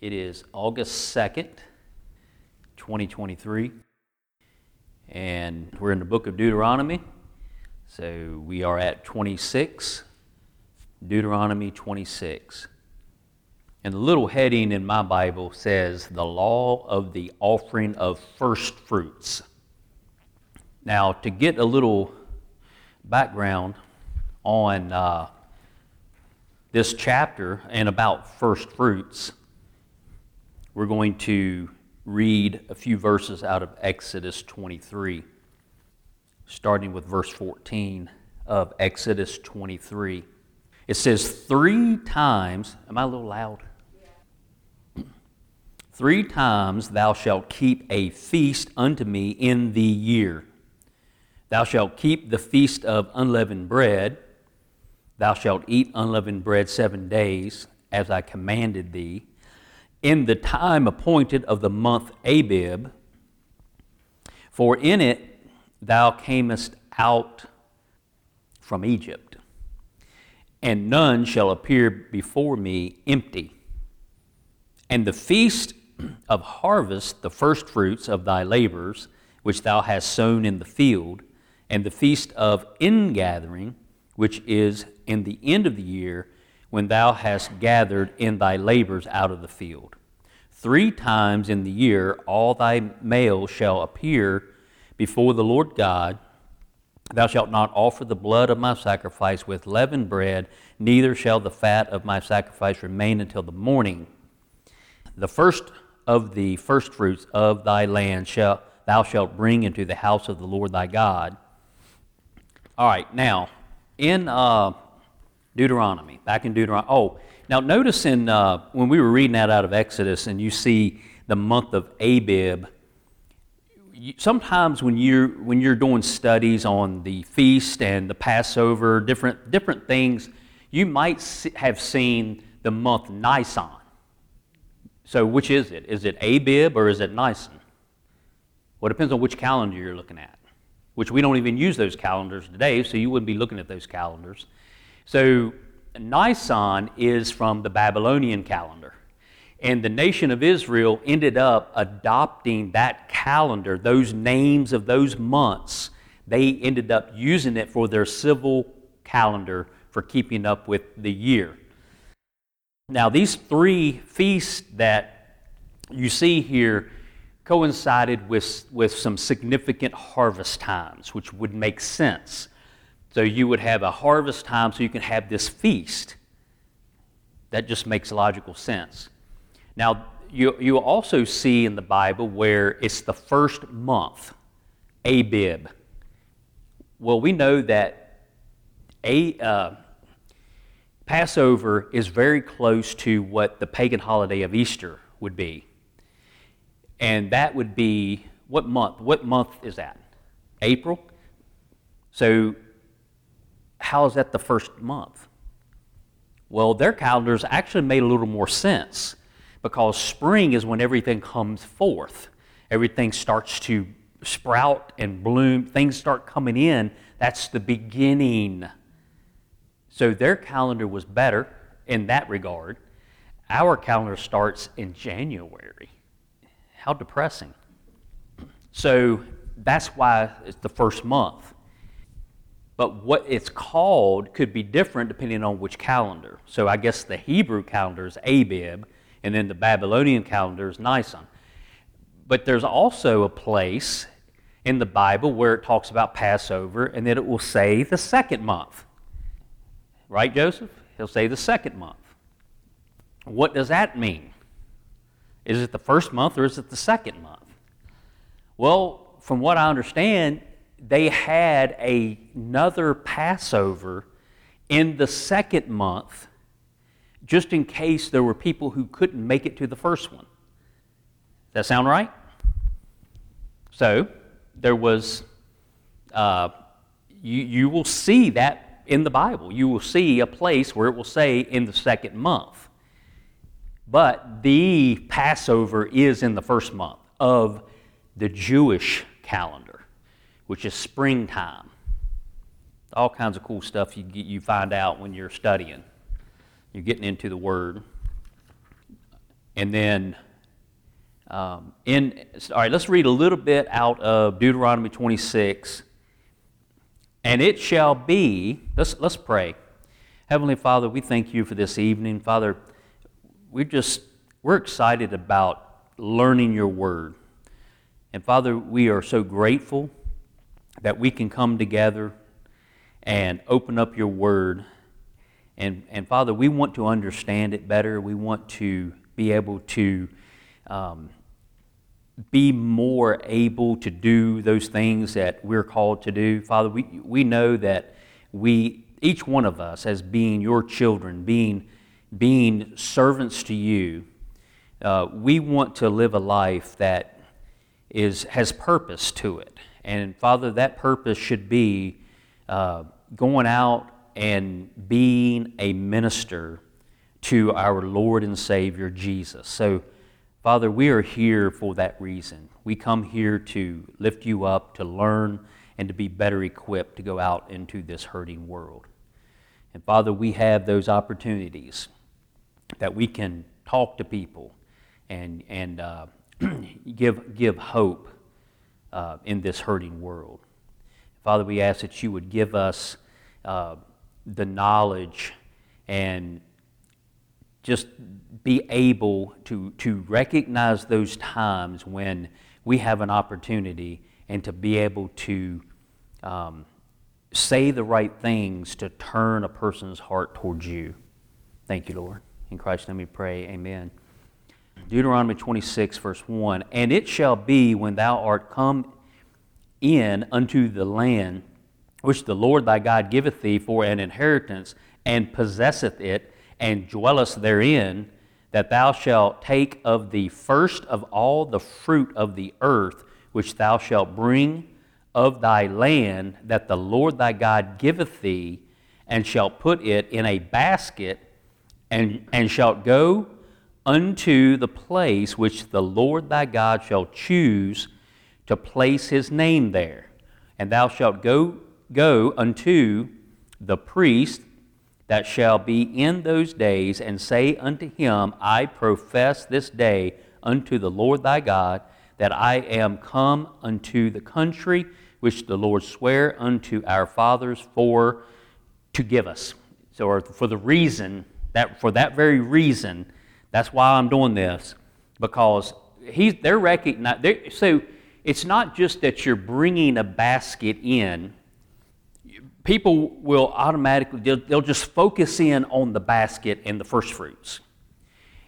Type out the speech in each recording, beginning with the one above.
It is August 2nd, 2023, and we're in the book of Deuteronomy. So we are at 26, Deuteronomy 26. And the little heading in my Bible says, The Law of the Offering of First Fruits. Now, to get a little background on uh, this chapter and about first fruits, we're going to read a few verses out of Exodus 23, starting with verse 14 of Exodus 23. It says, Three times, am I a little loud? Three times thou shalt keep a feast unto me in the year. Thou shalt keep the feast of unleavened bread. Thou shalt eat unleavened bread seven days, as I commanded thee, in the time appointed of the month Abib. For in it thou camest out from Egypt, and none shall appear before me empty. And the feast of harvest, the firstfruits of thy labors, which thou hast sown in the field, and the feast of ingathering, which is in the end of the year, when thou hast gathered in thy labors out of the field. Three times in the year all thy males shall appear before the Lord God. Thou shalt not offer the blood of my sacrifice with leavened bread, neither shall the fat of my sacrifice remain until the morning. The first of the firstfruits of thy land shall, thou shalt bring into the house of the Lord thy God. All right, now, in uh, Deuteronomy, back in Deuteronomy, oh, now notice in, uh, when we were reading that out of Exodus and you see the month of Abib, you, sometimes when you're, when you're doing studies on the feast and the Passover, different, different things, you might have seen the month Nisan. So, which is it? Is it Abib or is it Nisan? Well, it depends on which calendar you're looking at, which we don't even use those calendars today, so you wouldn't be looking at those calendars. So, Nisan is from the Babylonian calendar. And the nation of Israel ended up adopting that calendar, those names of those months. They ended up using it for their civil calendar for keeping up with the year. Now, these three feasts that you see here coincided with, with some significant harvest times, which would make sense. So you would have a harvest time so you can have this feast. That just makes logical sense. Now, you, you also see in the Bible where it's the first month, Abib. Well, we know that a, uh, Passover is very close to what the pagan holiday of Easter would be. And that would be what month? What month is that? April? So, how is that the first month? Well, their calendars actually made a little more sense because spring is when everything comes forth. Everything starts to sprout and bloom, things start coming in. That's the beginning so their calendar was better in that regard. Our calendar starts in January. How depressing. So that's why it's the first month. But what it's called could be different depending on which calendar. So I guess the Hebrew calendar is Abib, and then the Babylonian calendar is Nisan. But there's also a place in the Bible where it talks about Passover, and then it will say the second month. Right, Joseph? He'll say the second month. What does that mean? Is it the first month or is it the second month? Well, from what I understand, they had a, another Passover in the second month just in case there were people who couldn't make it to the first one. Does that sound right? So, there was, uh, you, you will see that in the Bible. You will see a place where it will say in the second month. But the Passover is in the first month of the Jewish calendar, which is springtime. All kinds of cool stuff you, you find out when you're studying. You're getting into the Word. and then um, in, all right, let's read a little bit out of Deuteronomy 26. And it shall be, let's, let's pray. Heavenly Father, we thank you for this evening. Father, we're just, we're excited about learning your word. And Father, we are so grateful that we can come together and open up your word. And, and Father, we want to understand it better. We want to be able to um, be more able to do those things that we're called to do. Father, we, we know that we, each one of us, as being your children, being, being servants to you, uh, we want to live a life that is, has purpose to it. And Father, that purpose should be uh, going out and being a minister to our Lord and Savior Jesus. So, Father, we are here for that reason. We come here to lift you up, to learn, and to be better equipped to go out into this hurting world. And Father, we have those opportunities that we can talk to people and, and uh, give, give hope uh, in this hurting world. Father, we ask that you would give us uh, the knowledge and just be able to, to recognize those times when we have an opportunity and to be able to um, say the right things to turn a person's heart towards you. Thank you, Lord. In Christ's name we pray, amen. Deuteronomy 26, verse 1 And it shall be when thou art come in unto the land which the Lord thy God giveth thee for an inheritance, and possesseth it, and dwellest therein, that thou shalt take of the first of all the fruit of the earth, which thou shalt bring of thy land, that the Lord thy God giveth thee, and shalt put it in a basket, and, and shalt go unto the place which the Lord thy God shall choose to place his name there. And thou shalt go, go unto the priest that shall be in those days, and say unto him, I profess this day unto the Lord thy God, that I am come unto the country which the Lord sware unto our fathers for to give us. So, or for the reason that for that very reason, that's why I'm doing this, because he's they're recognizing. So it's not just that you're bringing a basket in people will automatically, they'll, they'll, just focus in on the basket and the first fruits.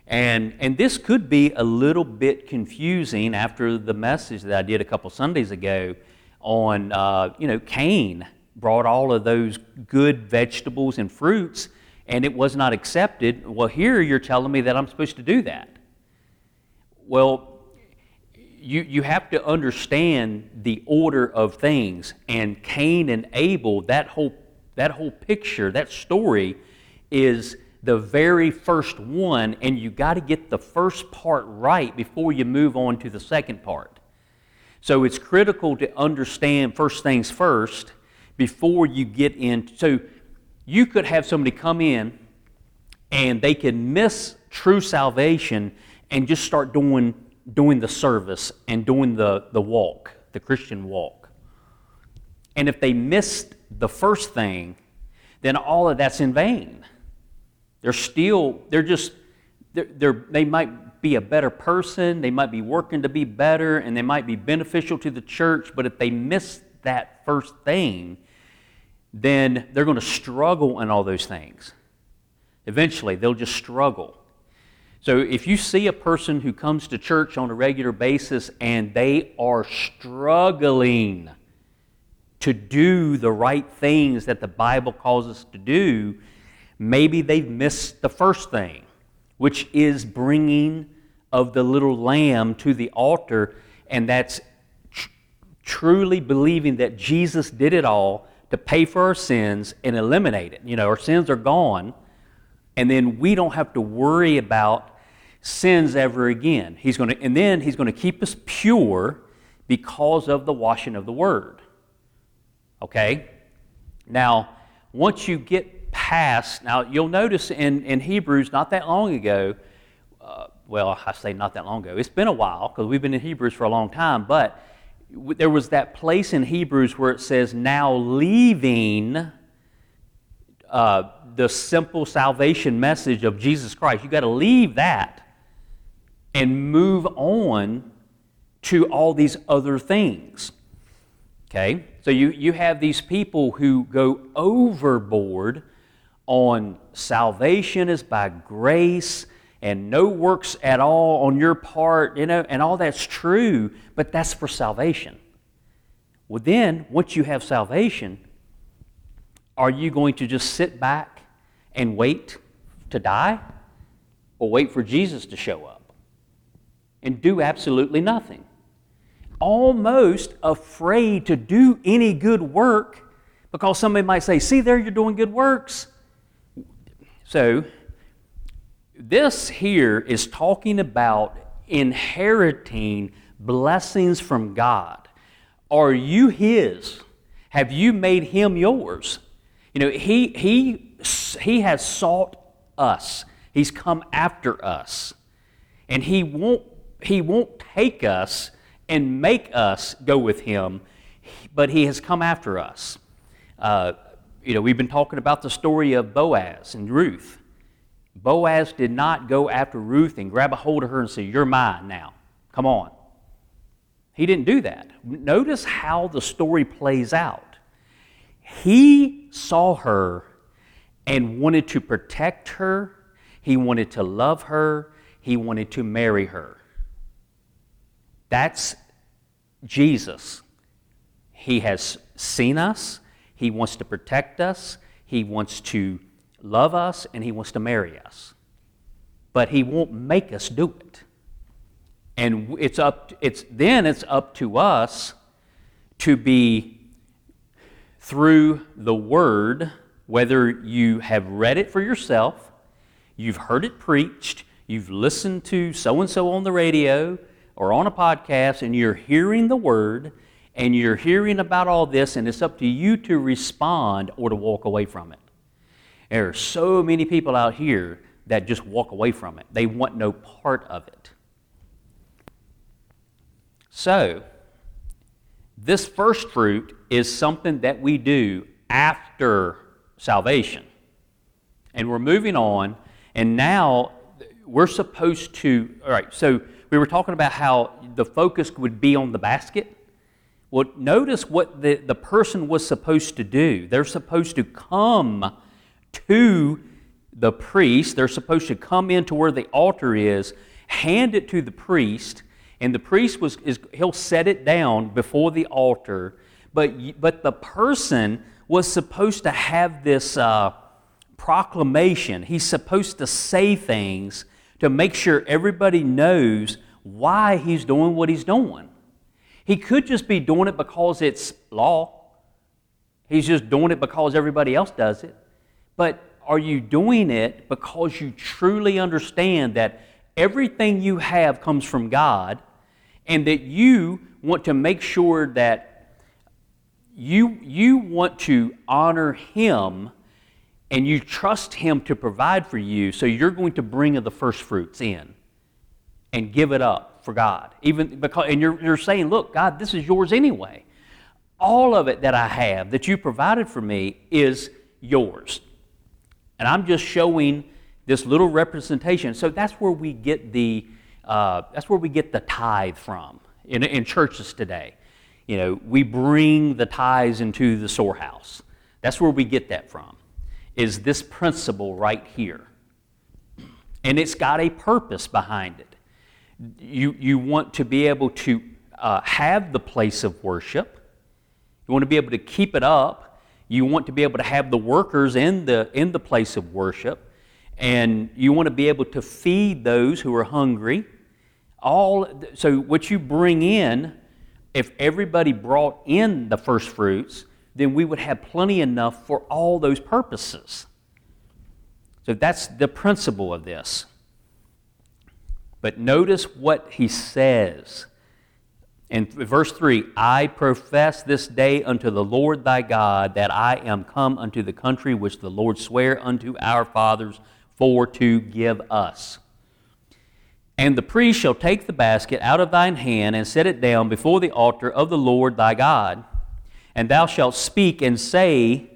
And, and this could be a little bit confusing after the message that I did a couple Sundays ago on, uh, you know, Cain brought all of those good vegetables and fruits and it was not accepted. Well, here you're telling me that I'm supposed to do that. Well, you, you have to understand the order of things. And Cain and Abel, that whole, that whole picture, that story is the very first one, and you got to get the first part right before you move on to the second part. So it's critical to understand first things first before you get in. So you could have somebody come in and they can miss true salvation and just start doing doing the service and doing the, the walk, the Christian walk. And if they missed the first thing, then all of that's in vain. They're still, they're just, they're, they're, they might be a better person, they might be working to be better, and they might be beneficial to the church, but if they miss that first thing, then they're going to struggle in all those things. Eventually, they'll just struggle. So if you see a person who comes to church on a regular basis and they are struggling to do the right things that the Bible calls us to do, maybe they've missed the first thing, which is bringing of the little lamb to the altar, and that's tr- truly believing that Jesus did it all to pay for our sins and eliminate it. You know, our sins are gone, and then we don't have to worry about sins ever again. He's going to, and then he's going to keep us pure because of the washing of the word. Okay? Now, once you get past, now you'll notice in, in Hebrews not that long ago, uh, well, I say not that long ago. It's been a while because we've been in Hebrews for a long time, but there was that place in Hebrews where it says, now leaving uh, the simple salvation message of Jesus Christ. You've got to leave that and move on to all these other things. Okay? So you, you have these people who go overboard on salvation is by grace and no works at all on your part, you know, and all that's true, but that's for salvation. Well, then, once you have salvation, are you going to just sit back and wait to die? Or wait for Jesus to show up and do absolutely nothing? Almost afraid to do any good work because somebody might say, See, there you're doing good works. So, this here is talking about inheriting blessings from God. Are you His? Have you made Him yours? You know, He, he, he has sought us, He's come after us. And He won't, he won't take us and make us go with Him, but He has come after us. Uh, you know, we've been talking about the story of Boaz and Ruth. Boaz did not go after Ruth and grab a hold of her and say, You're mine now. Come on. He didn't do that. Notice how the story plays out. He saw her and wanted to protect her, he wanted to love her, he wanted to marry her. That's Jesus. He has seen us, he wants to protect us, he wants to love us and he wants to marry us. But he won't make us do it. And it's up it's then it's up to us to be through the word whether you have read it for yourself, you've heard it preached, you've listened to so and so on the radio or on a podcast and you're hearing the word and you're hearing about all this and it's up to you to respond or to walk away from it. There are so many people out here that just walk away from it. They want no part of it. So, this first fruit is something that we do after salvation. And we're moving on, and now we're supposed to, all right, so we were talking about how the focus would be on the basket. Well, notice what the, the person was supposed to do. They're supposed to come to the priest. They're supposed to come into where the altar is, hand it to the priest, and the priest was is, he'll set it down before the altar. But but the person was supposed to have this uh, proclamation. He's supposed to say things to make sure everybody knows why he's doing what he's doing. He could just be doing it because it's law. He's just doing it because everybody else does it. But are you doing it because you truly understand that everything you have comes from God and that you want to make sure that you, you want to honor Him and you trust Him to provide for you, so you're going to bring the first fruits in and give it up for God. Even because, and you're, you're saying, Look, God, this is yours anyway. All of it that I have that you provided for me is yours. And I'm just showing this little representation. So that's where we get the, uh, that's where we get the tithe from in, in churches today. You know, we bring the tithes into the storehouse. That's where we get that from, is this principle right here. And it's got a purpose behind it. You, you want to be able to uh, have the place of worship, you want to be able to keep it up you want to be able to have the workers in the, in the place of worship. And you want to be able to feed those who are hungry. All, so, what you bring in, if everybody brought in the first fruits, then we would have plenty enough for all those purposes. So, that's the principle of this. But notice what he says. In verse 3, I profess this day unto the Lord thy God that I am come unto the country which the Lord sware unto our fathers for to give us. And the priest shall take the basket out of thine hand and set it down before the altar of the Lord thy God. And thou shalt speak and say,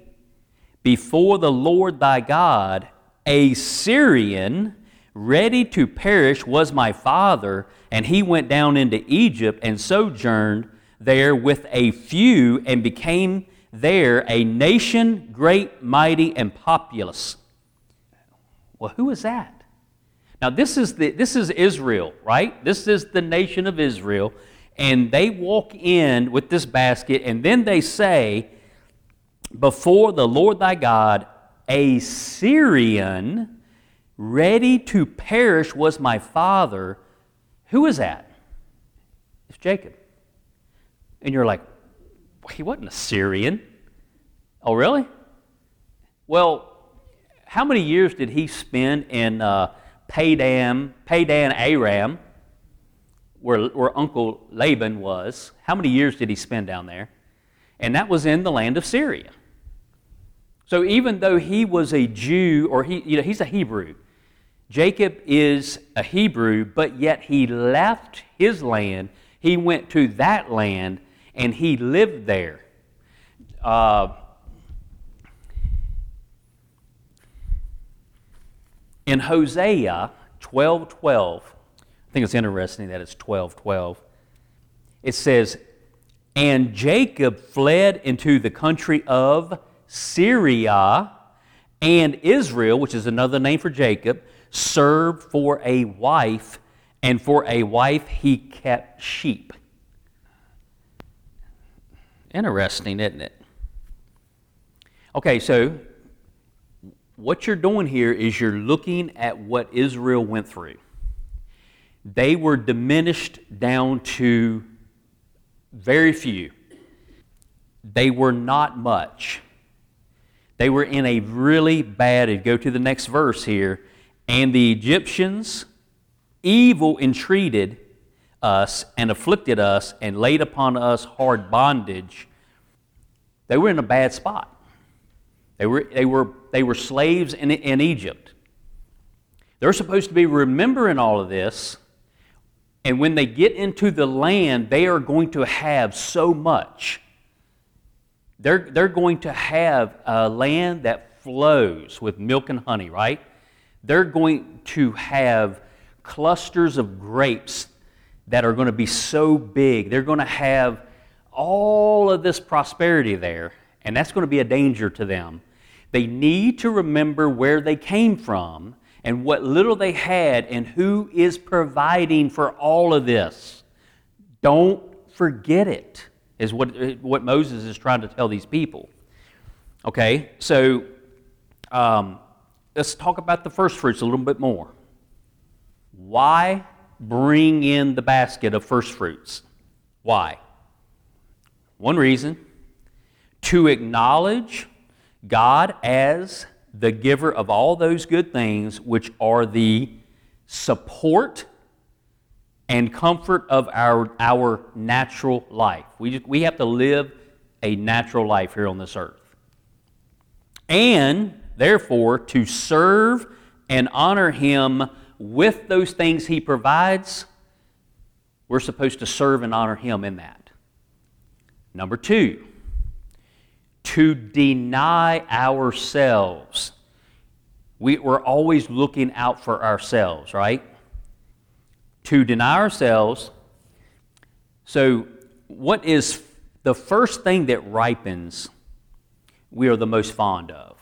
Before the Lord thy God, a Syrian ready to perish was my father, and he went down into Egypt and sojourned there with a few and became there a nation great, mighty, and populous. Well, who is that? Now, this is, the, this is Israel, right? This is the nation of Israel. And they walk in with this basket, and then they say, Before the Lord thy God, a Syrian ready to perish was my father. Who is that? It's Jacob. And you're like, he wasn't a Syrian. Oh, really? Well, how many years did he spend in uh, Padan, Padan Aram, where, where Uncle Laban was? How many years did he spend down there? And that was in the land of Syria. So even though he was a Jew, or he, you know, he's a Hebrew, Jacob is a Hebrew, but yet he left his land. He went to that land and he lived there. Uh, in Hosea 12 12, I think it's interesting that it's 12 12, it says, And Jacob fled into the country of Syria, and Israel, which is another name for Jacob, served for a wife, and for a wife he kept sheep. Interesting, isn't it? Okay, so what you're doing here is you're looking at what Israel went through. They were diminished down to very few. They were not much. They were in a really bad, go to the next verse here, and the Egyptians evil entreated us and afflicted us and laid upon us hard bondage. They were in a bad spot. They were, they were, they were slaves in, in Egypt. They're supposed to be remembering all of this, and when they get into the land, they are going to have so much. They're, they're going to have a land that flows with milk and honey, right? They're going to have clusters of grapes that are going to be so big. They're going to have all of this prosperity there, and that's going to be a danger to them. They need to remember where they came from and what little they had and who is providing for all of this. Don't forget it, is what, what Moses is trying to tell these people. Okay, so um, let's talk about the first fruits a little bit more. Why bring in the basket of first fruits? Why? One reason to acknowledge God as the giver of all those good things which are the support and comfort of our, our natural life. We, we have to live a natural life here on this earth. And Therefore, to serve and honor Him with those things He provides, we're supposed to serve and honor Him in that. Number two, to deny ourselves. We, are always looking out for ourselves, right? To deny ourselves. So, what is the first thing that ripens we are the most fond of?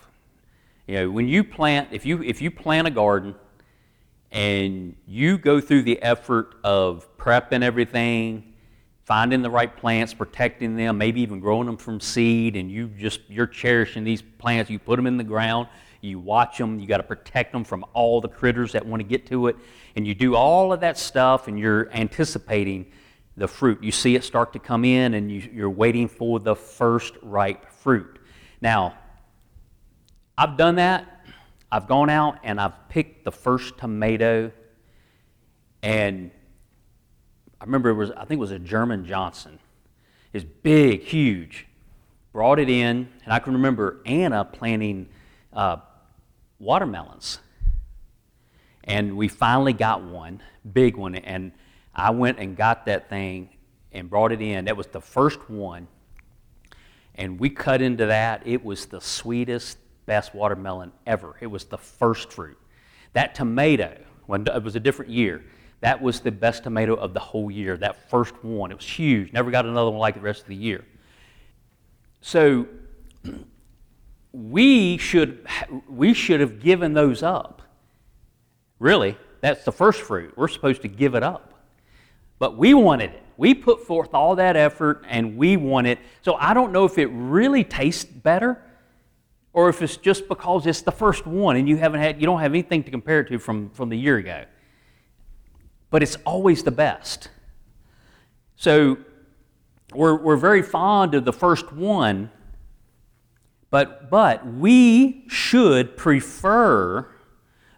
You know, when you plant, if you, if you plant a garden and you go through the effort of prepping everything, finding the right plants, protecting them, maybe even growing them from seed, and you just, you're cherishing these plants, you put them in the ground, you watch them, you got to protect them from all the critters that want to get to it, and you do all of that stuff, and you're anticipating the fruit. You see it start to come in, and you, you're waiting for the first ripe fruit. Now, I've done that. I've gone out and I've picked the first tomato, and I remember it was, I think it was a German Johnson. It's big, huge. Brought it in, and I can remember Anna planting uh, watermelons. And we finally got one, big one, and I went and got that thing and brought it in. That was the first one. And we cut into that. It was the sweetest, best watermelon ever. It was the first fruit. That tomato, when it was a different year, that was the best tomato of the whole year. That first one, it was huge. Never got another one like the rest of the year. So we should we should have given those up. Really, that's the first fruit. We're supposed to give it up. But we wanted it. We put forth all that effort and we want it. So I don't know if it really tastes better or if it's just because it's the first one and you haven't had you don't have anything to compare it to from, from the year ago. But it's always the best. So we're, we're very fond of the first one, but, but we should prefer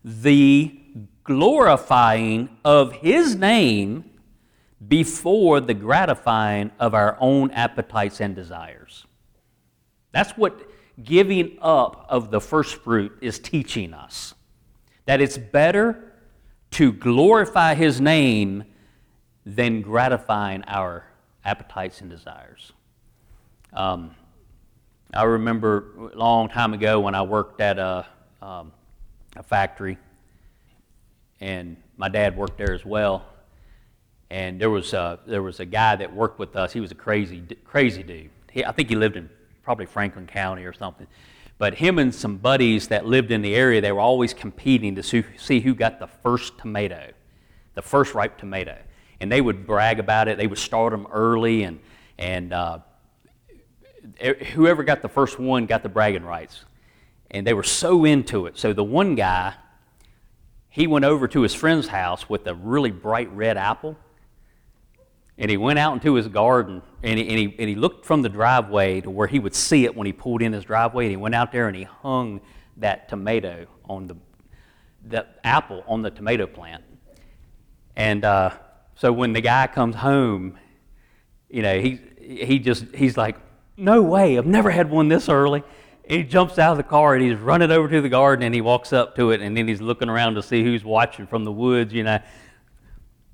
the glorifying of His name before the gratifying of our own appetites and desires. That's what giving up of the first fruit is teaching us. That it's better to glorify His name than gratifying our appetites and desires. Um, I remember a long time ago when I worked at a, um, a factory, and my dad worked there as well and there was a, there was a guy that worked with us. He was a crazy crazy dude. He, I think he lived in probably Franklin County or something. But him and some buddies that lived in the area, they were always competing to see who got the first tomato, the first ripe tomato. And they would brag about it. They would start them early, and and uh, whoever got the first one got the bragging rights. And they were so into it. So the one guy, he went over to his friend's house with a really bright red apple and he went out into his garden and he, and, he, and he looked from the driveway to where he would see it when he pulled in his driveway. And he went out there and he hung that tomato on the, the apple on the tomato plant. And uh, so when the guy comes home, you know, he, he just, he's like, no way, I've never had one this early. And he jumps out of the car and he's running over to the garden and he walks up to it and then he's looking around to see who's watching from the woods, you know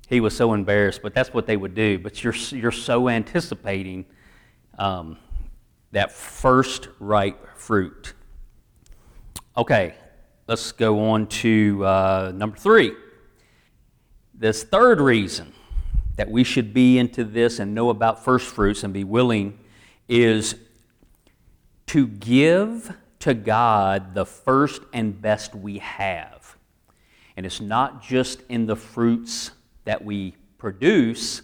he was so embarrassed, but that's what they would do. But you're, you're so anticipating um, that first ripe fruit. Okay, let's go on to uh, number three. This third reason that we should be into this and know about first fruits and be willing is to give to God the first and best we have. And it's not just in the fruits that we produce,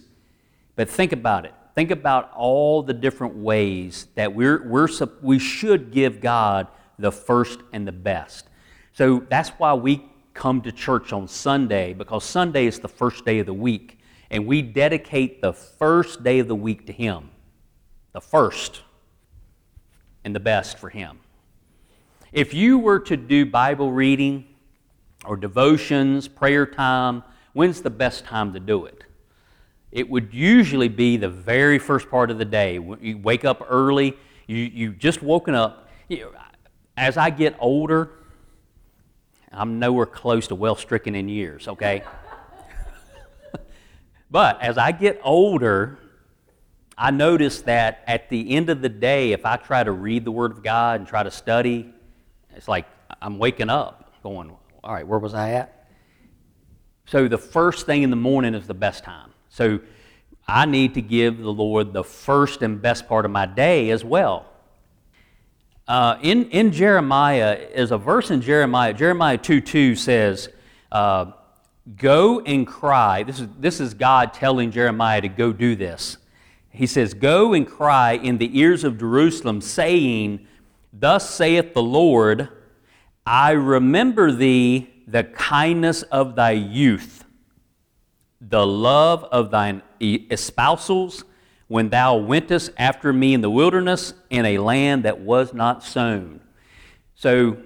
but think about it. Think about all the different ways that we're, we're, we should give God the first and the best. So that's why we come to church on Sunday, because Sunday is the first day of the week, and we dedicate the first day of the week to Him. The first and the best for Him. If you were to do Bible reading or devotions, prayer time, when's the best time to do it? It would usually be the very first part of the day. You wake up early, you, you just woken up. As I get older, I'm nowhere close to well stricken in years, okay? but as I get older, I notice that at the end of the day, if I try to read the Word of God and try to study, it's like I'm waking up going, all right, where was I at? So the first thing in the morning is the best time. So I need to give the Lord the first and best part of my day as well. Uh, in, in Jeremiah, is a verse in Jeremiah, Jeremiah 2 2 says, uh, Go and cry. This is, this is God telling Jeremiah to go do this. He says, Go and cry in the ears of Jerusalem, saying, Thus saith the Lord, I remember thee the kindness of thy youth, the love of thine espousals, when thou wentest after me in the wilderness in a land that was not sown. So,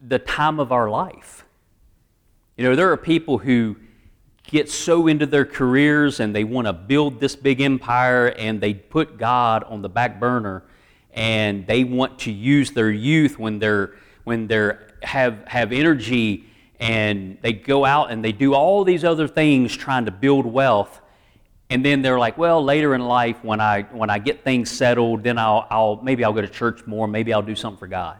the time of our life. You know, there are people who get so into their careers and they want to build this big empire and they put God on the back burner and they want to use their youth when they're when they're have, have energy and they go out and they do all these other things trying to build wealth. And then they're like, well, later in life, when I, when I get things settled, then I'll, I'll, maybe I'll go to church more, maybe I'll do something for God.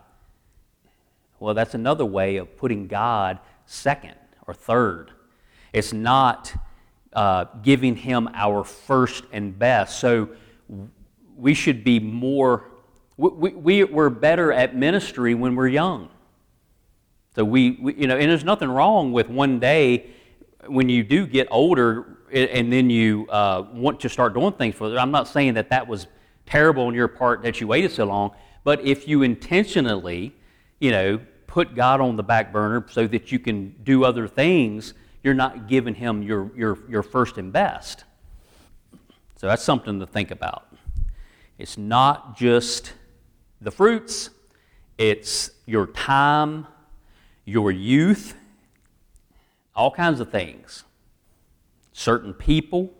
Well, that's another way of putting God second or third. It's not uh, giving Him our first and best. So we should be more, we, we, we're better at ministry when we're young. So we, we, you know, and there's nothing wrong with one day when you do get older and then you uh, want to start doing things for them. I'm not saying that that was terrible on your part that you waited so long, but if you intentionally, you know, put God on the back burner so that you can do other things, you're not giving Him your, your, your first and best. So that's something to think about. It's not just the fruits, it's your time your youth, all kinds of things. Certain people,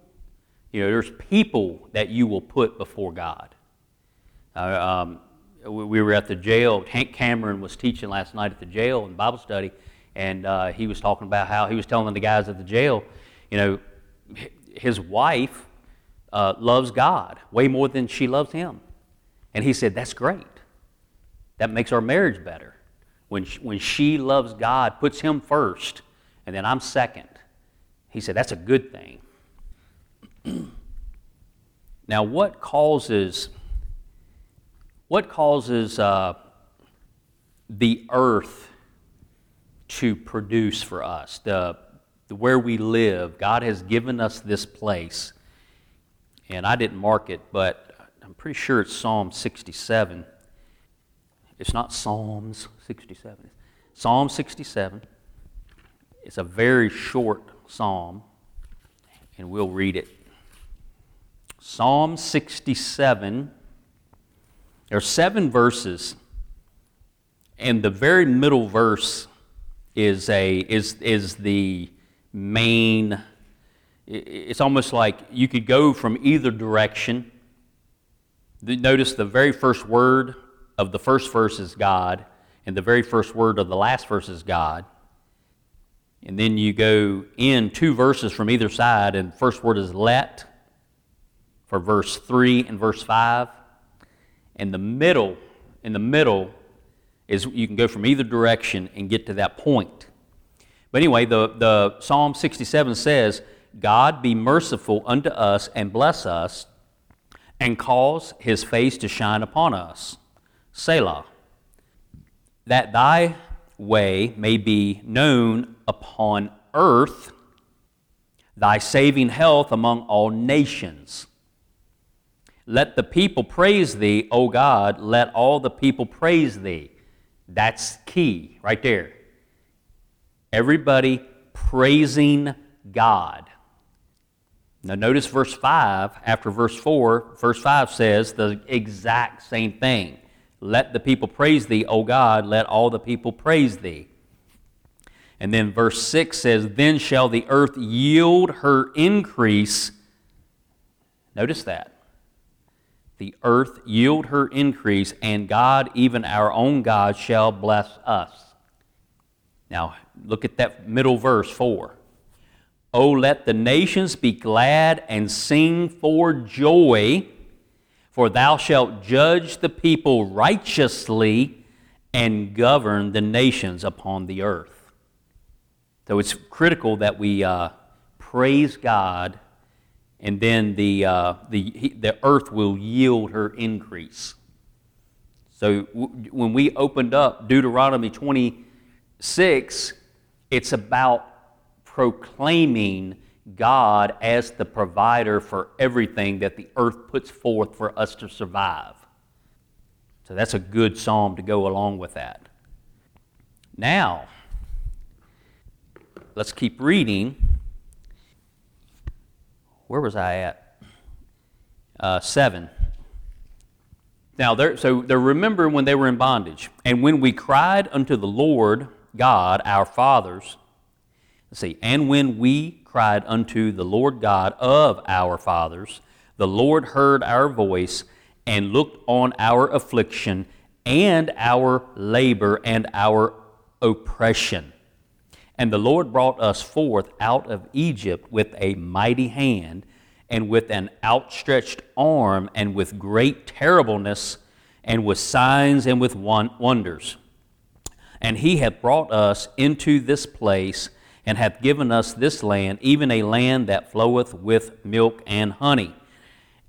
you know, there's people that you will put before God. Uh, um, we were at the jail. Hank Cameron was teaching last night at the jail in Bible study, and uh, he was talking about how he was telling the guys at the jail, you know, his wife uh, loves God way more than she loves him. And he said, That's great. That makes our marriage better when she, when she loves God, puts Him first, and then I'm second. He said, that's a good thing. now, what causes, what causes uh, the earth to produce for us? The, the, where we live, God has given us this place. And I didn't mark it, but I'm pretty sure it's Psalm 67. It's not Psalms 67. Psalm 67. It's a very short psalm, and we'll read it. Psalm 67. There are seven verses, and the very middle verse is, a, is, is the main. It's almost like you could go from either direction. Notice the very first word of the first verse is God, and the very first word of the last verse is God. And then you go in two verses from either side, and first word is let for verse 3 and verse 5. And the middle, in the middle, is you can go from either direction and get to that point. But anyway, the, the Psalm 67 says, God be merciful unto us and bless us, and cause his face to shine upon us. Selah, that thy way may be known upon earth, thy saving health among all nations. Let the people praise thee, O God, let all the people praise thee. That's key right there. Everybody praising God. Now, notice verse 5 after verse 4. Verse 5 says the exact same thing. Let the people praise thee, O God, let all the people praise thee. And then verse 6 says, Then shall the earth yield her increase. Notice that. The earth yield her increase, and God, even our own God, shall bless us. Now, look at that middle verse 4. Oh, let the nations be glad and sing for joy for thou shalt judge the people righteously and govern the nations upon the earth. So it's critical that we uh, praise God, and then the, uh, the, the earth will yield her increase. So w- when we opened up Deuteronomy 26, it's about proclaiming God as the provider for everything that the earth puts forth for us to survive. So that's a good psalm to go along with that. Now, let's keep reading. Where was I at? Uh, seven. Now, they're, so they remember when they were in bondage. And when we cried unto the Lord God, our fathers, let's see, and when we cried unto the Lord God of our fathers. The Lord heard our voice and looked on our affliction and our labor and our oppression. And the Lord brought us forth out of Egypt with a mighty hand, and with an outstretched arm, and with great terribleness, and with signs and with wonders. And he hath brought us into this place, and hath given us this land, even a land that floweth with milk and honey.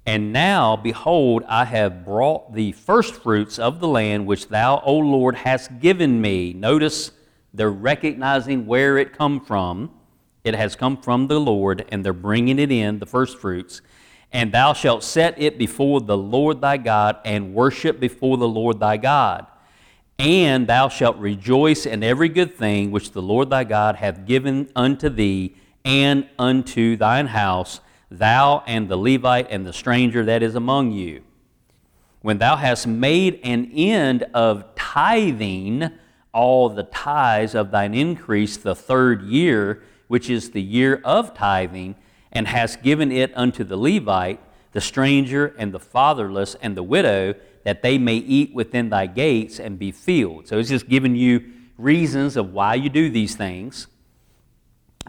And now, behold, I have brought the firstfruits of the land which thou, O Lord, hast given me. Notice they're recognizing where it come from. It has come from the Lord, and they're bringing it in, the firstfruits. And thou shalt set it before the Lord thy God, and worship before the Lord thy God. And thou shalt rejoice in every good thing which the Lord thy God hath given unto thee and unto thine house thou and the Levite and the stranger that is among you. When thou hast made an end of tithing all the tithes of thine increase the third year, which is the year of tithing, and hast given it unto the Levite, the stranger, and the fatherless, and the widow, that they may eat within thy gates and be filled. So it's just giving you reasons of why you do these things.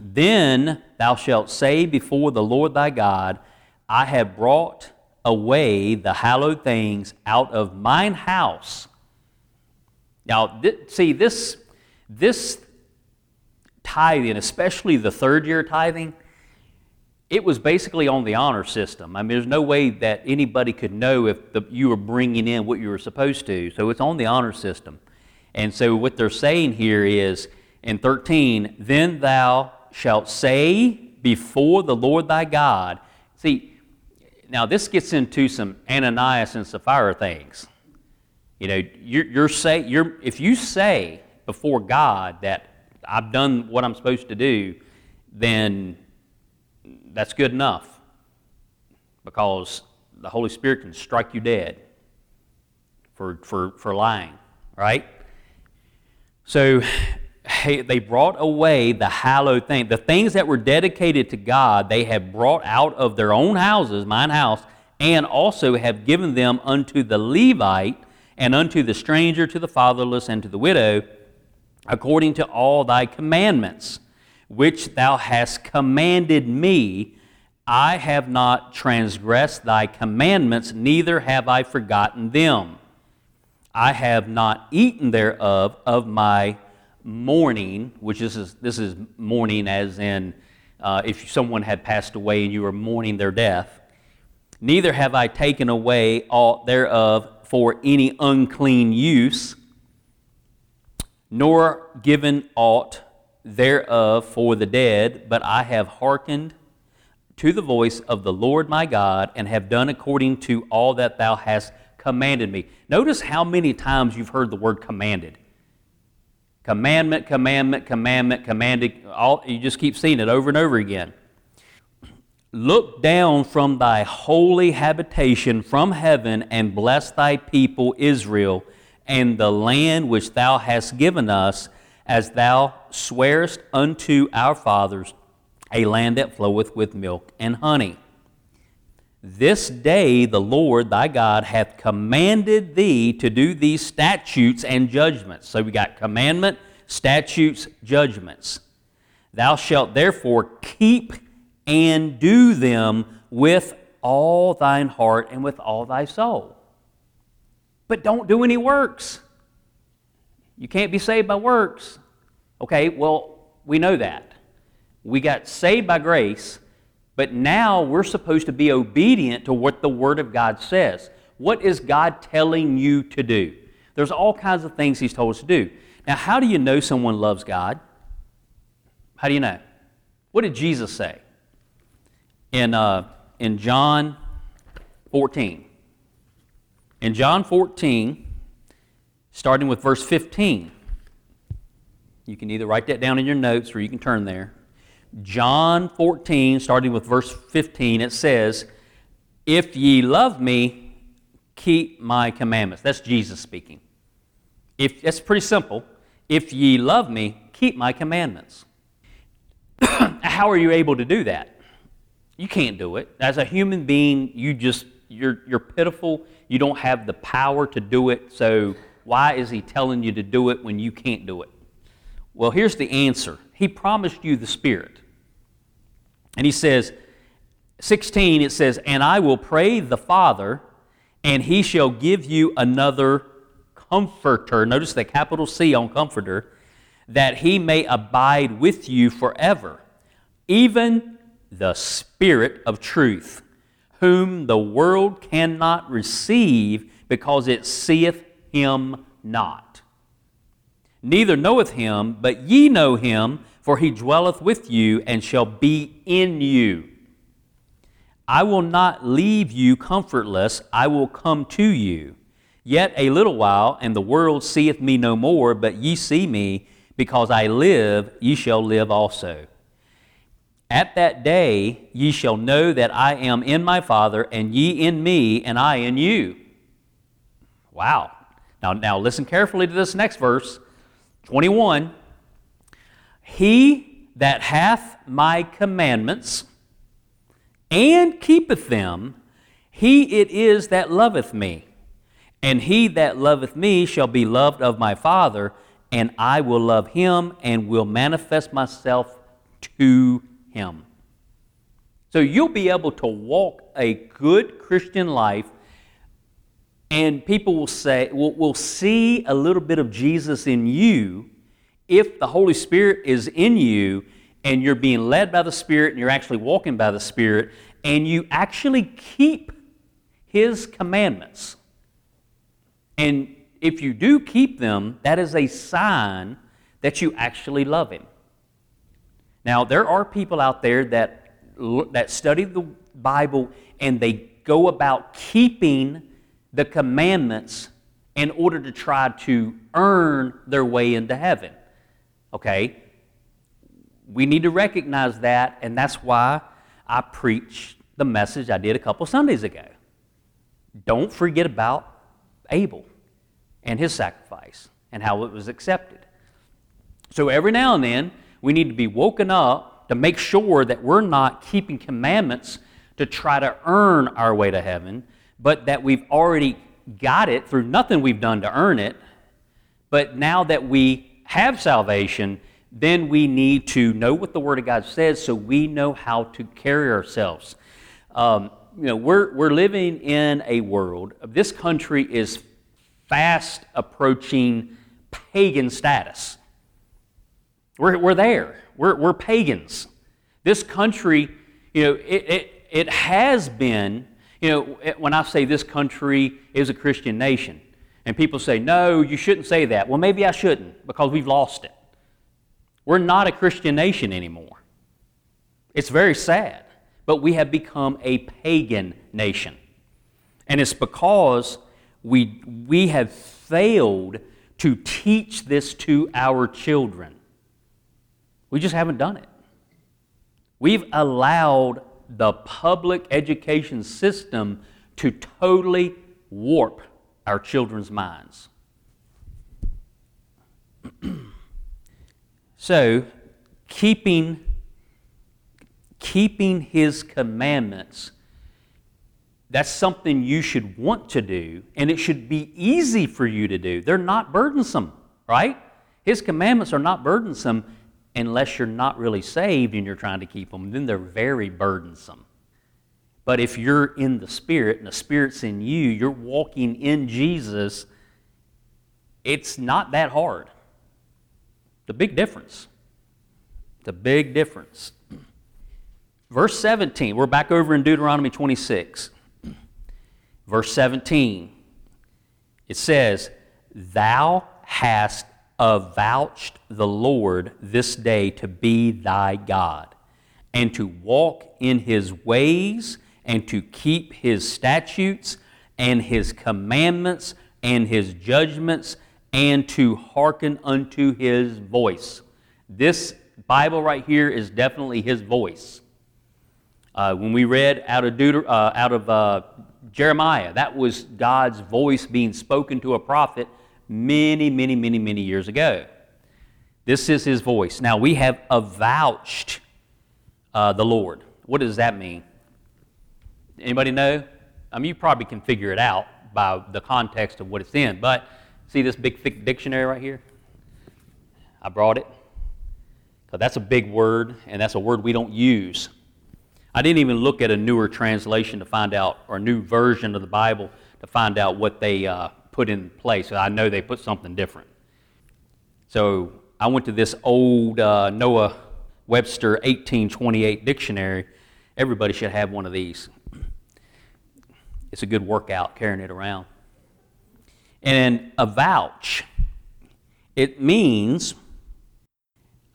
Then thou shalt say before the Lord thy God, I have brought away the hallowed things out of mine house. Now, th- see, this, this tithing, especially the third year tithing, it was basically on the honor system. I mean, there's no way that anybody could know if the, you were bringing in what you were supposed to. So it's on the honor system. And so what they're saying here is in 13, then thou shalt say before the Lord thy God. See, now this gets into some Ananias and Sapphira things. You know, you're, you're say, you're, if you say before God that I've done what I'm supposed to do, then that's good enough because the Holy Spirit can strike you dead for, for, for lying, right? So they brought away the hallowed thing. The things that were dedicated to God, they have brought out of their own houses, mine house, and also have given them unto the Levite and unto the stranger, to the fatherless, and to the widow, according to all thy commandments, which thou hast commanded me. I have not transgressed thy commandments, neither have I forgotten them. I have not eaten thereof of my mourning, which this is, this is mourning as in uh, if someone had passed away and you were mourning their death. Neither have I taken away aught thereof for any unclean use, nor given aught thereof for the dead, but I have hearkened to the voice of the Lord my God, and have done according to all that thou hast commanded me. Notice how many times you've heard the word commanded. Commandment, commandment, commandment, commanded. All, you just keep seeing it over and over again. Look down from thy holy habitation from heaven and bless thy people Israel and the land which thou hast given us, as thou swearest unto our fathers, a land that floweth with milk and honey. This day the Lord thy God hath commanded thee to do these statutes and judgments. So we got commandment, statutes, judgments. Thou shalt therefore keep and do them with all thine heart and with all thy soul. But don't do any works. You can't be saved by works. Okay, well, we know that. We got saved by grace but now we're supposed to be obedient to what the Word of God says. What is God telling you to do? There's all kinds of things He's told us to do. Now, how do you know someone loves God? How do you know? What did Jesus say? In, uh, in John 14. In John 14, starting with verse 15, you can either write that down in your notes or you can turn there. John 14, starting with verse 15, it says, If ye love me, keep my commandments. That's Jesus speaking. If, that's pretty simple. If ye love me, keep my commandments. How are you able to do that? You can't do it. As a human being, you just, you're, you're pitiful. You don't have the power to do it. So why is he telling you to do it when you can't do it? Well, here's the answer He promised you the Spirit. And he says, 16, it says, And I will pray the Father, and he shall give you another comforter. Notice the capital C on comforter, that he may abide with you forever, even the Spirit of truth, whom the world cannot receive because it seeth him not. Neither knoweth him, but ye know him, for he dwelleth with you and shall be in you. I will not leave you comfortless, I will come to you. Yet a little while, and the world seeth me no more, but ye see me, because I live, ye shall live also. At that day ye shall know that I am in my Father, and ye in me, and I in you. Wow. Now, now listen carefully to this next verse 21. He that hath my commandments and keepeth them, he it is that loveth me. And he that loveth me shall be loved of my Father, and I will love him and will manifest myself to him. So you'll be able to walk a good Christian life, and people will say, will, will see a little bit of Jesus in you if the Holy Spirit is in you and you're being led by the Spirit and you're actually walking by the Spirit and you actually keep His commandments. And if you do keep them, that is a sign that you actually love Him. Now, there are people out there that, that study the Bible and they go about keeping the commandments in order to try to earn their way into heaven. Okay? We need to recognize that, and that's why I preached the message I did a couple Sundays ago. Don't forget about Abel and his sacrifice and how it was accepted. So every now and then, we need to be woken up to make sure that we're not keeping commandments to try to earn our way to heaven, but that we've already got it through nothing we've done to earn it. But now that we have salvation, then we need to know what the Word of God says so we know how to carry ourselves. Um, you know, we're, we're living in a world, this country is fast approaching pagan status. We're, we're there, we're, we're pagans. This country, you know, it, it, it has been, you know, eh, when I say this country is a Christian nation, and people say, no, you shouldn't say that. Well, maybe I shouldn't because we've lost it. We're not a Christian nation anymore. It's very sad, but we have become a pagan nation. And it's because we, we have failed to teach this to our children. We just haven't done it. We've allowed the public education system to totally warp our children's minds. so, keeping, keeping his commandments, that's something you should want to do, and it should be easy for you to do. They're not burdensome, right? His commandments are not burdensome unless you're not really saved and you're trying to keep them. Then they're very burdensome. But if you're in the Spirit and the Spirit's in you, you're walking in Jesus, it's not that hard. The big difference. The big difference. Verse 17, we're back over in Deuteronomy 26. Verse 17, it says, Thou hast avouched the Lord this day to be thy God, and to walk in his ways and to keep his statutes and his commandments and his judgments and to hearken unto his voice. This Bible right here is definitely his voice. Uh, when we read out of, Deuter- uh, out of uh, Jeremiah, that was God's voice being spoken to a prophet many, many, many, many years ago. This is his voice. Now, we have avouched uh, the Lord. What does that mean? Anybody know? I mean, you probably can figure it out by the context of what it's in. But see this big thick dictionary right here? I brought it. So that's a big word, and that's a word we don't use. I didn't even look at a newer translation to find out, or a new version of the Bible to find out what they uh, put in place. I know they put something different. So I went to this old uh, Noah Webster 1828 dictionary. Everybody should have one of these. It's a good workout carrying it around. And avouch, it means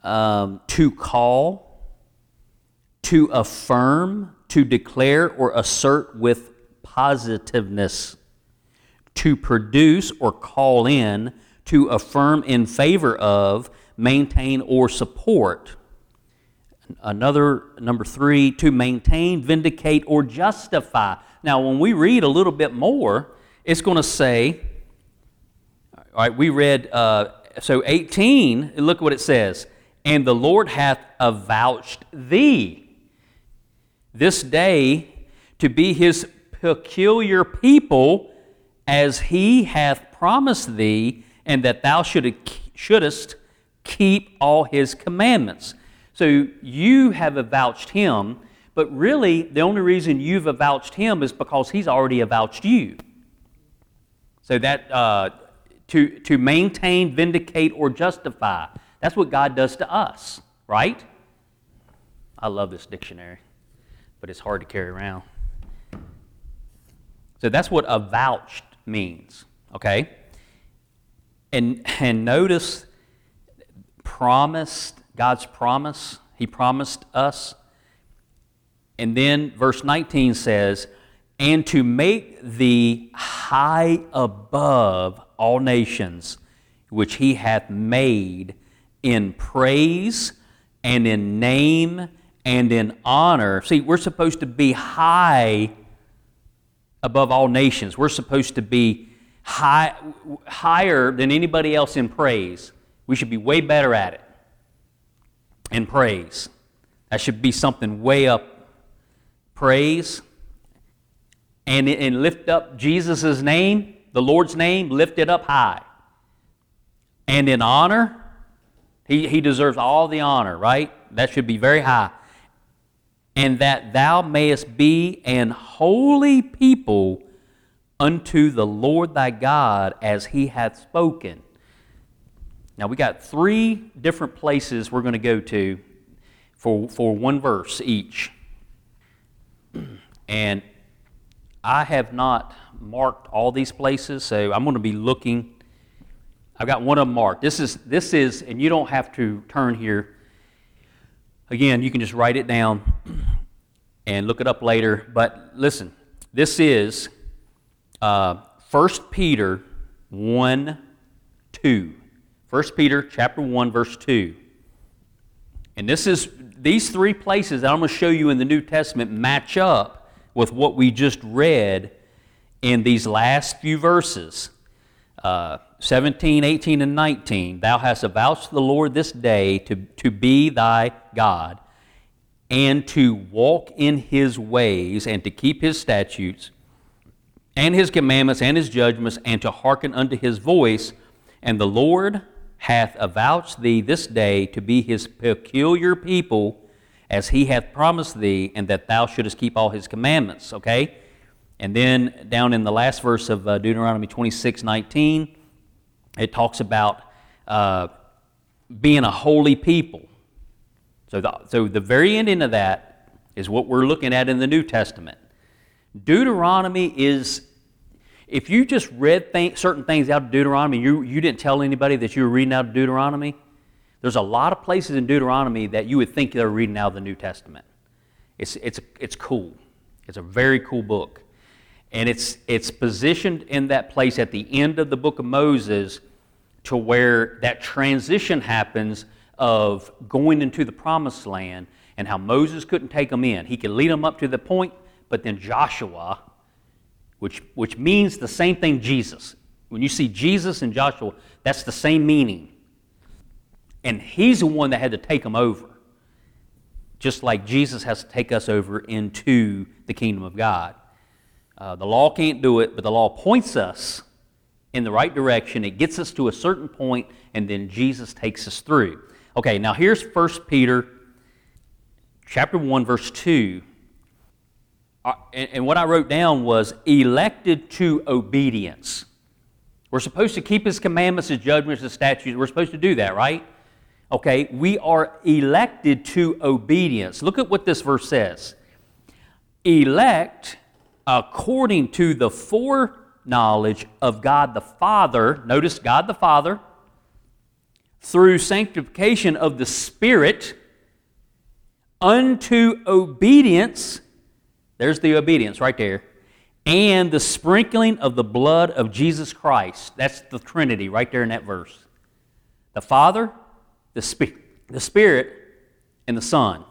um, to call, to affirm, to declare or assert with positiveness, to produce or call in, to affirm in favor of, maintain or support. Another, number three, to maintain, vindicate, or justify. Now, when we read a little bit more, it's going to say, all right, we read, uh, so 18, look what it says. And the Lord hath avouched thee this day to be his peculiar people as he hath promised thee, and that thou shouldest keep all his commandments. So you have avouched him, but really the only reason you've avouched him is because he's already avouched you. So that uh, to, to maintain, vindicate, or justify, that's what God does to us, right? I love this dictionary, but it's hard to carry around. So that's what avouched means, okay? And, and notice promised God's promise. He promised us. And then verse 19 says, and to make thee high above all nations, which he hath made in praise and in name and in honor. See, we're supposed to be high above all nations. We're supposed to be high, higher than anybody else in praise. We should be way better at it in praise. That should be something way up. Praise and, and lift up Jesus' name, the Lord's name, lift it up high. And in honor, he, he deserves all the honor, right? That should be very high. And that thou mayest be an holy people unto the Lord thy God as he hath spoken. Now, we got three different places we're going to go to for, for one verse each. And I have not marked all these places, so I'm going to be looking. I've got one of them marked. This is, this is, and you don't have to turn here. Again, you can just write it down and look it up later. But listen, this is uh, 1 Peter 1 2. 1 Peter chapter 1 verse 2. And this is these three places that I'm going to show you in the New Testament match up with what we just read in these last few verses. Uh, 17, 18, and 19. Thou hast avouched the Lord this day to, to be thy God, and to walk in his ways, and to keep his statutes, and his commandments, and his judgments, and to hearken unto his voice. And the Lord hath avouched thee this day to be his peculiar people, as he hath promised thee, and that thou shouldest keep all his commandments. Okay? And then down in the last verse of uh, Deuteronomy 26 19, it talks about uh, being a holy people. So the, so the very ending of that is what we're looking at in the New Testament. Deuteronomy is if you just read th- certain things out of Deuteronomy, you, you didn't tell anybody that you were reading out of Deuteronomy, there's a lot of places in Deuteronomy that you would think they're reading out of the New Testament. It's, it's, it's cool. It's a very cool book. And it's, it's positioned in that place at the end of the book of Moses to where that transition happens of going into the promised land and how Moses couldn't take them in. He could lead them up to the point, but then Joshua which, which means the same thing Jesus. When you see Jesus and Joshua, that's the same meaning. And he's the one that had to take them over. Just like Jesus has to take us over into the kingdom of God. Uh, the law can't do it, but the law points us in the right direction. It gets us to a certain point, and then Jesus takes us through. Okay, now here's 1 Peter chapter 1 verse 2. Uh, and, and what I wrote down was elected to obedience. We're supposed to keep his commandments, his judgments, his statutes. We're supposed to do that, right? Okay, we are elected to obedience. Look at what this verse says. Elect according to the foreknowledge of God the Father. Notice God the Father. Through sanctification of the Spirit unto obedience. There's the obedience right there and the sprinkling of the blood of Jesus Christ. That's the Trinity right there in that verse. The Father, the, Sp- the Spirit, and the Son.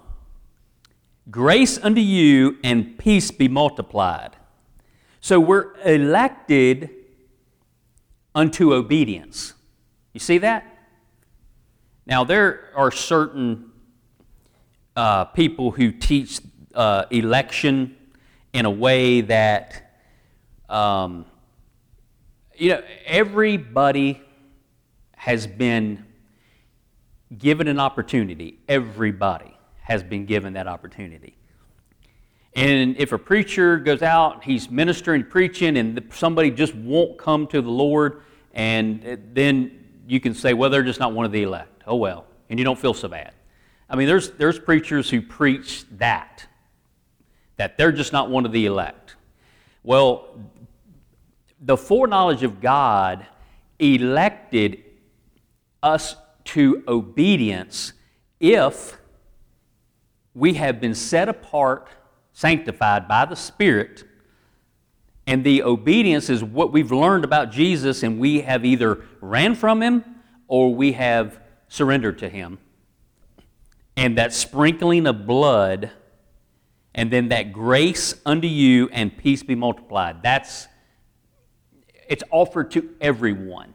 Grace unto you and peace be multiplied. So we're elected unto obedience. You see that? Now, there are certain uh, people who teach uh, election in a way that um, you know, everybody has been given an opportunity. Everybody has been given that opportunity. And if a preacher goes out, he's ministering, preaching, and somebody just won't come to the Lord, and eh, then you can say, well, they're just not one of the elect. Oh, well. And you don't feel so bad. I mean, there's, there's preachers who preach that, that they're just not one of the elect. Well, the foreknowledge of God elected us to obedience if we have been set apart, sanctified by the Spirit, and the obedience is what we've learned about Jesus, and we have either ran from Him or we have surrendered to Him. And that sprinkling of blood, and then that grace unto you and peace be multiplied. That's it's offered to everyone.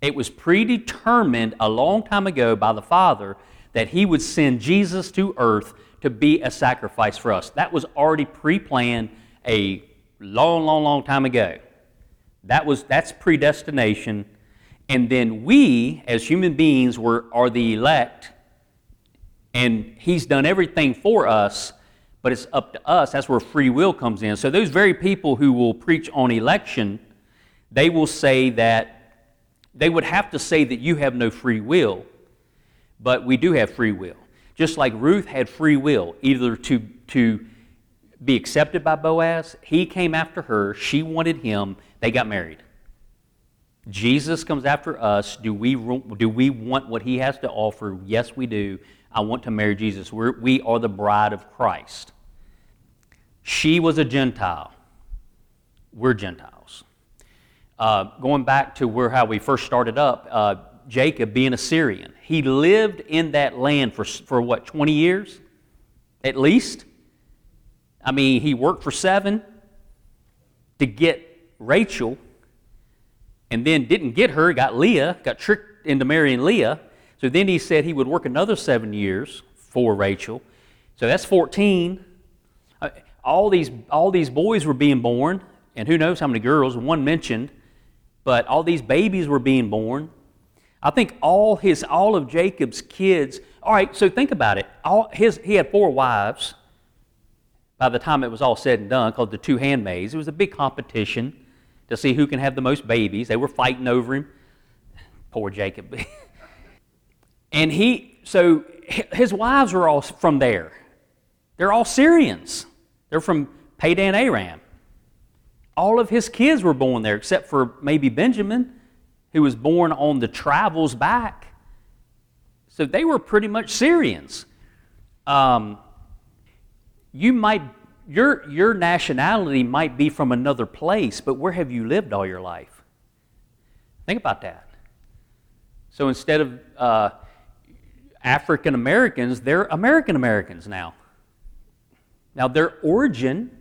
It was predetermined a long time ago by the Father that He would send Jesus to earth to be a sacrifice for us. That was already pre planned a long, long, long time ago. That was, that's predestination. And then we, as human beings, were, are the elect, and He's done everything for us, but it's up to us. That's where free will comes in. So, those very people who will preach on election they will say that they would have to say that you have no free will, but we do have free will. Just like Ruth had free will, either to, to be accepted by Boaz, he came after her, she wanted him, they got married. Jesus comes after us. Do we, do we want what he has to offer? Yes, we do. I want to marry Jesus. We're, we are the bride of Christ. She was a Gentile. We're Gentiles. Uh, going back to where how we first started up, uh, Jacob being a Syrian, he lived in that land for, for what, 20 years at least? I mean, he worked for seven to get Rachel and then didn't get her, got Leah, got tricked into marrying Leah. So then he said he would work another seven years for Rachel. So that's 14. Uh, all these, all these boys were being born, and who knows how many girls. One mentioned but all these babies were being born. I think all his all of Jacob's kids. All right, so think about it. All his he had four wives. By the time it was all said and done, called the two handmaids, it was a big competition to see who can have the most babies. They were fighting over him. Poor Jacob. and he, so his wives were all from there. They're all Syrians. They're from Padan Aram all of his kids were born there, except for maybe Benjamin, who was born on the travels back. So they were pretty much Syrians. Um, you might, your, your nationality might be from another place, but where have you lived all your life? Think about that. So instead of uh, African Americans, they're American Americans now. Now, their origin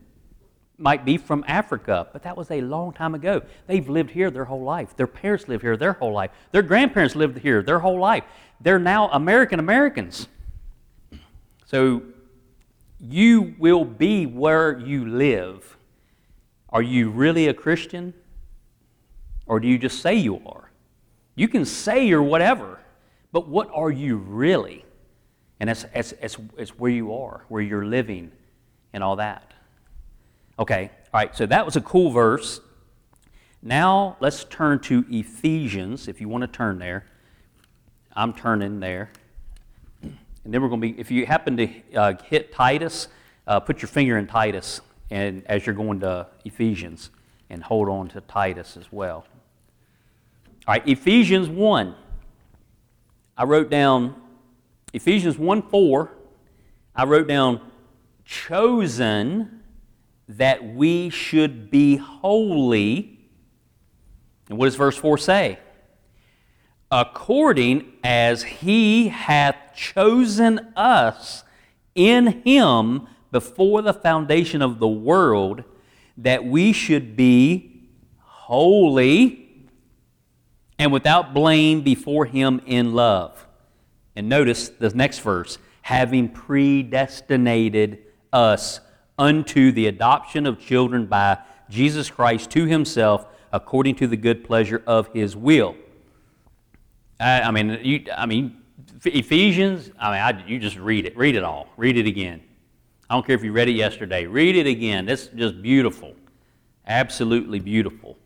might be from Africa, but that was a long time ago. They've lived here their whole life. Their parents lived here their whole life. Their grandparents lived here their whole life. They're now American Americans. So you will be where you live. Are you really a Christian? Or do you just say you are? You can say you're whatever, but what are you really? And it's, it's, it's, it's where you are, where you're living, and all that. Okay, all right, so that was a cool verse. Now let's turn to Ephesians, if you want to turn there. I'm turning there. And then we're going to be, if you happen to uh, hit Titus, uh, put your finger in Titus and as you're going to Ephesians and hold on to Titus as well. All right, Ephesians 1. I wrote down Ephesians 1 4. I wrote down chosen that we should be holy. And what does verse 4 say? According as he hath chosen us in him before the foundation of the world, that we should be holy and without blame before him in love. And notice the next verse having predestinated us unto the adoption of children by Jesus Christ to himself according to the good pleasure of his will. I, I mean, you, I mean, Ephesians, I mean, I, you just read it. Read it all. Read it again. I don't care if you read it yesterday. Read it again. It's just beautiful. Absolutely beautiful.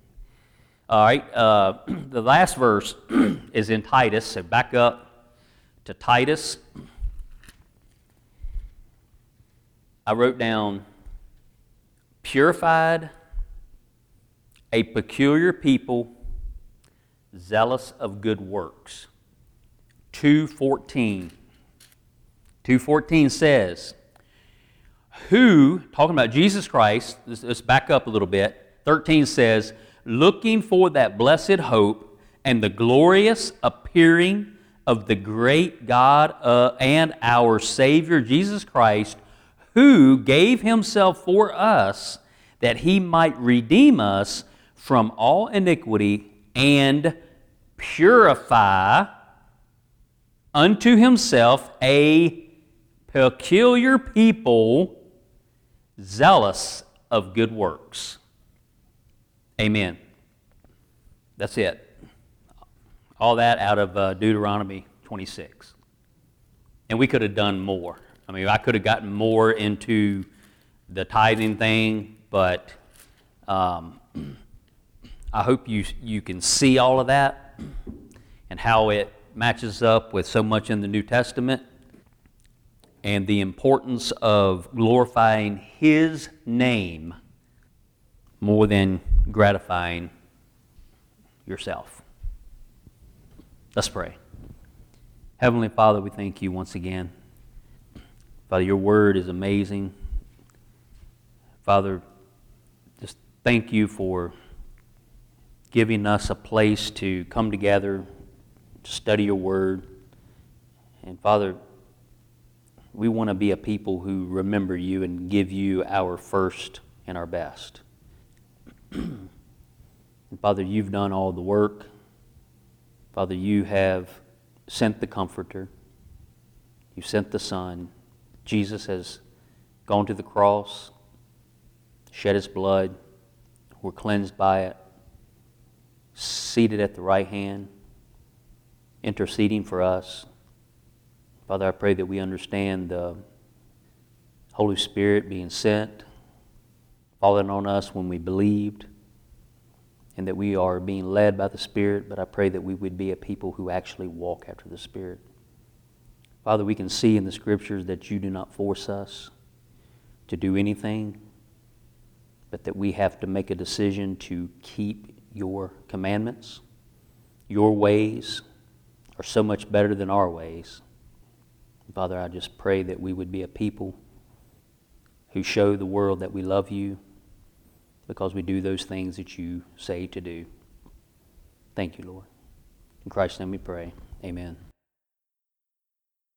All right, uh, the last verse is in Titus, so back up to Titus. I wrote down purified, a peculiar people, zealous of good works. 214. 214 says, Who, talking about Jesus Christ, let's, let's back up a little bit. 13 says, Looking for that blessed hope and the glorious appearing of the great God uh, and our Savior Jesus Christ who gave himself for us that he might redeem us from all iniquity and purify unto himself a peculiar people zealous of good works. Amen. That's it. All that out of uh, Deuteronomy 26. And we could have done more. I mean, I could have gotten more into the tithing thing, but um, I hope you, you can see all of that and how it matches up with so much in the New Testament and the importance of glorifying His name more than gratifying yourself. Let's pray. Heavenly Father, we thank you once again. Father, your word is amazing. Father, just thank you for giving us a place to come together to study your word. And Father, we want to be a people who remember you and give you our first and our best. and Father, you've done all the work. Father, you have sent the Comforter. You sent the Son. Jesus has gone to the cross, shed his blood, we're cleansed by it, seated at the right hand, interceding for us. Father, I pray that we understand the Holy Spirit being sent, falling on us when we believed, and that we are being led by the Spirit, but I pray that we would be a people who actually walk after the Spirit. Father, we can see in the scriptures that you do not force us to do anything, but that we have to make a decision to keep your commandments. Your ways are so much better than our ways. Father, I just pray that we would be a people who show the world that we love you because we do those things that you say to do. Thank you, Lord. In Christ's name we pray. Amen.